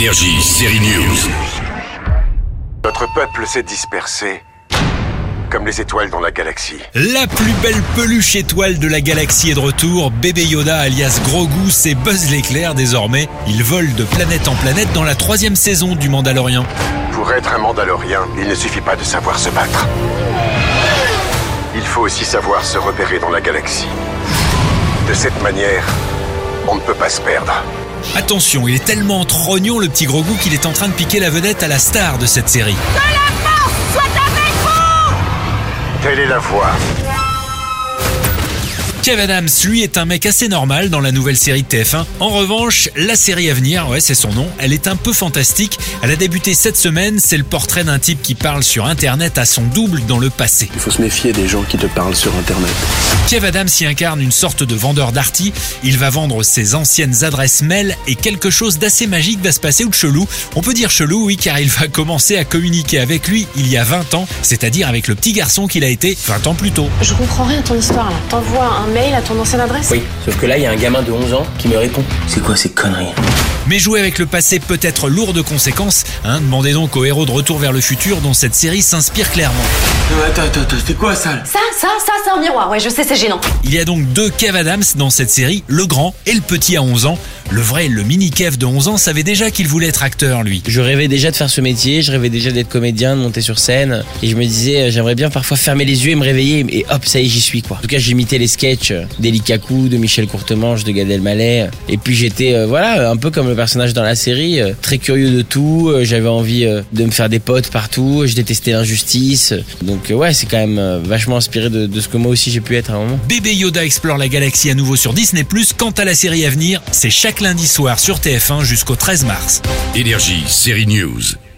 Énergie, série News. Notre peuple s'est dispersé, comme les étoiles dans la galaxie. La plus belle peluche étoile de la galaxie est de retour. Bébé Yoda alias Grogu, c'est Buzz l'éclair désormais. Il vole de planète en planète dans la troisième saison du Mandalorian. Pour être un Mandalorien, il ne suffit pas de savoir se battre. Il faut aussi savoir se repérer dans la galaxie. De cette manière, on ne peut pas se perdre. Attention, il est tellement trognon le petit Grogu qu'il est en train de piquer la vedette à la star de cette série. Telle est la voie. Kev Adams, lui, est un mec assez normal dans la nouvelle série de TF1. En revanche, la série à venir, ouais, c'est son nom, elle est un peu fantastique. Elle a débuté cette semaine, c'est le portrait d'un type qui parle sur Internet à son double dans le passé. Il faut se méfier des gens qui te parlent sur Internet. Kev Adams y incarne une sorte de vendeur d'arty. Il va vendre ses anciennes adresses mail et quelque chose d'assez magique va se passer ou de chelou. On peut dire chelou, oui, car il va commencer à communiquer avec lui il y a 20 ans, c'est-à-dire avec le petit garçon qu'il a été 20 ans plus tôt. Je comprends rien à ton histoire là. T'envoies un mail à ton ancienne adresse Oui, sauf que là, il y a un gamin de 11 ans qui me répond. C'est quoi ces conneries? Mais jouer avec le passé peut être lourd de conséquences. Hein Demandez donc au héros de Retour vers le futur dont cette série s'inspire clairement. Attends, attends, attends, c'est quoi ça Ça, ça, ça, c'est un miroir. Ouais, je sais, c'est gênant. Il y a donc deux Kev Adams dans cette série, le grand et le petit à 11 ans. Le vrai, le mini Kev de 11 ans savait déjà qu'il voulait être acteur, lui. Je rêvais déjà de faire ce métier, je rêvais déjà d'être comédien, de monter sur scène. Et je me disais, euh, j'aimerais bien parfois fermer les yeux et me réveiller. Et hop, ça y est, j'y suis quoi. En tout cas, j'imitais les sketchs euh, d'Eli Kaku, de Michel Courtemanche, de Gad Elmaleh. Et puis j'étais, euh, voilà, un peu comme le personnage dans la série, euh, très curieux de tout. Euh, J'avais envie de me faire des potes partout. Je détestais l'injustice. Donc ouais, c'est quand même vachement inspiré de, de ce que moi aussi j'ai pu être à un moment. Bébé Yoda explore la galaxie à nouveau sur Disney+. Quant à la série à venir, c'est lundi soir sur TF1 jusqu'au 13 mars. Énergie, série News.